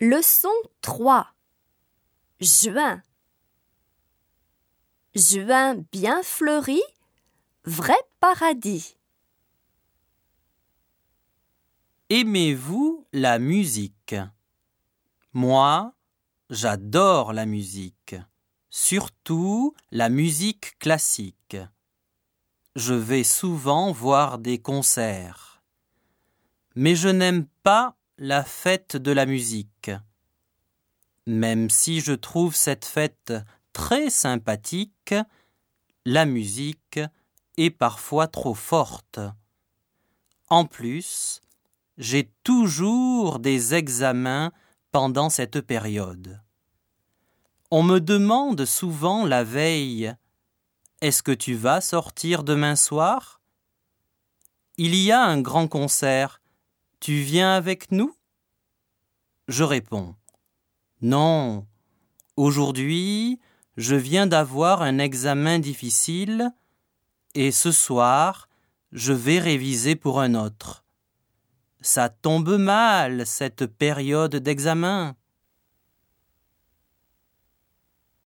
Leçon 3 Juin Juin bien fleuri, vrai paradis. Aimez-vous la musique? Moi, j'adore la musique, surtout la musique classique. Je vais souvent voir des concerts. Mais je n'aime pas la fête de la musique. Même si je trouve cette fête très sympathique, la musique est parfois trop forte. En plus, j'ai toujours des examens pendant cette période. On me demande souvent la veille Est-ce que tu vas sortir demain soir? Il y a un grand concert tu viens avec nous? Je réponds Non. Aujourd'hui, je viens d'avoir un examen difficile et ce soir, je vais réviser pour un autre. Ça tombe mal, cette période d'examen.